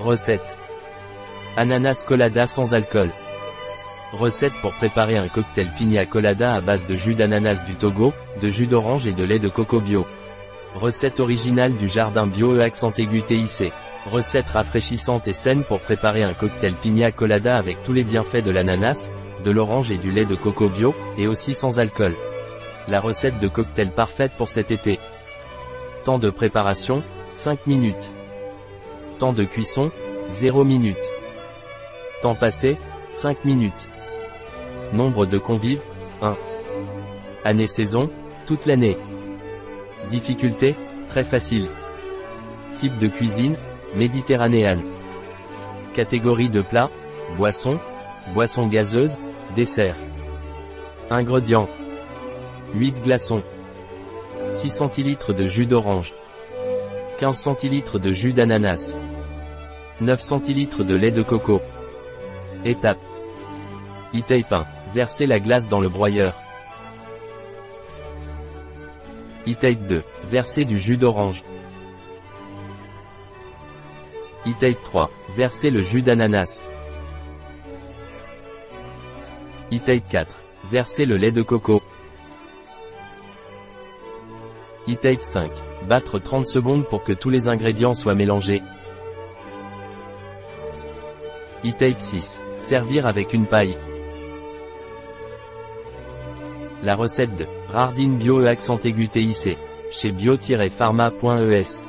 Recette. Ananas colada sans alcool. Recette pour préparer un cocktail pina colada à base de jus d'ananas du Togo, de jus d'orange et de lait de coco bio. Recette originale du jardin bio E accent aigu TIC. Recette rafraîchissante et saine pour préparer un cocktail pina colada avec tous les bienfaits de l'ananas, de l'orange et du lait de coco bio, et aussi sans alcool. La recette de cocktail parfaite pour cet été. Temps de préparation, 5 minutes. Temps de cuisson, 0 minutes. Temps passé, 5 minutes. Nombre de convives, 1. Année-saison, toute l'année. Difficulté, très facile. Type de cuisine, méditerranéenne. Catégorie de plat, boisson, boisson gazeuse, dessert. Ingrédients. 8 glaçons. 6 centilitres de jus d'orange. 15 centilitres de jus d'ananas. 9 centilitres de lait de coco. Étape. E-tape 1. Versez la glace dans le broyeur. E-tape 2. Versez du jus d'orange. E-tape 3. Versez le jus d'ananas. E-tape 4. Versez le lait de coco. E-tape 5. Battre 30 secondes pour que tous les ingrédients soient mélangés. E-tape 6. Servir avec une paille. La recette de Rardine Bio accent aigu TIC. Chez bio-pharma.es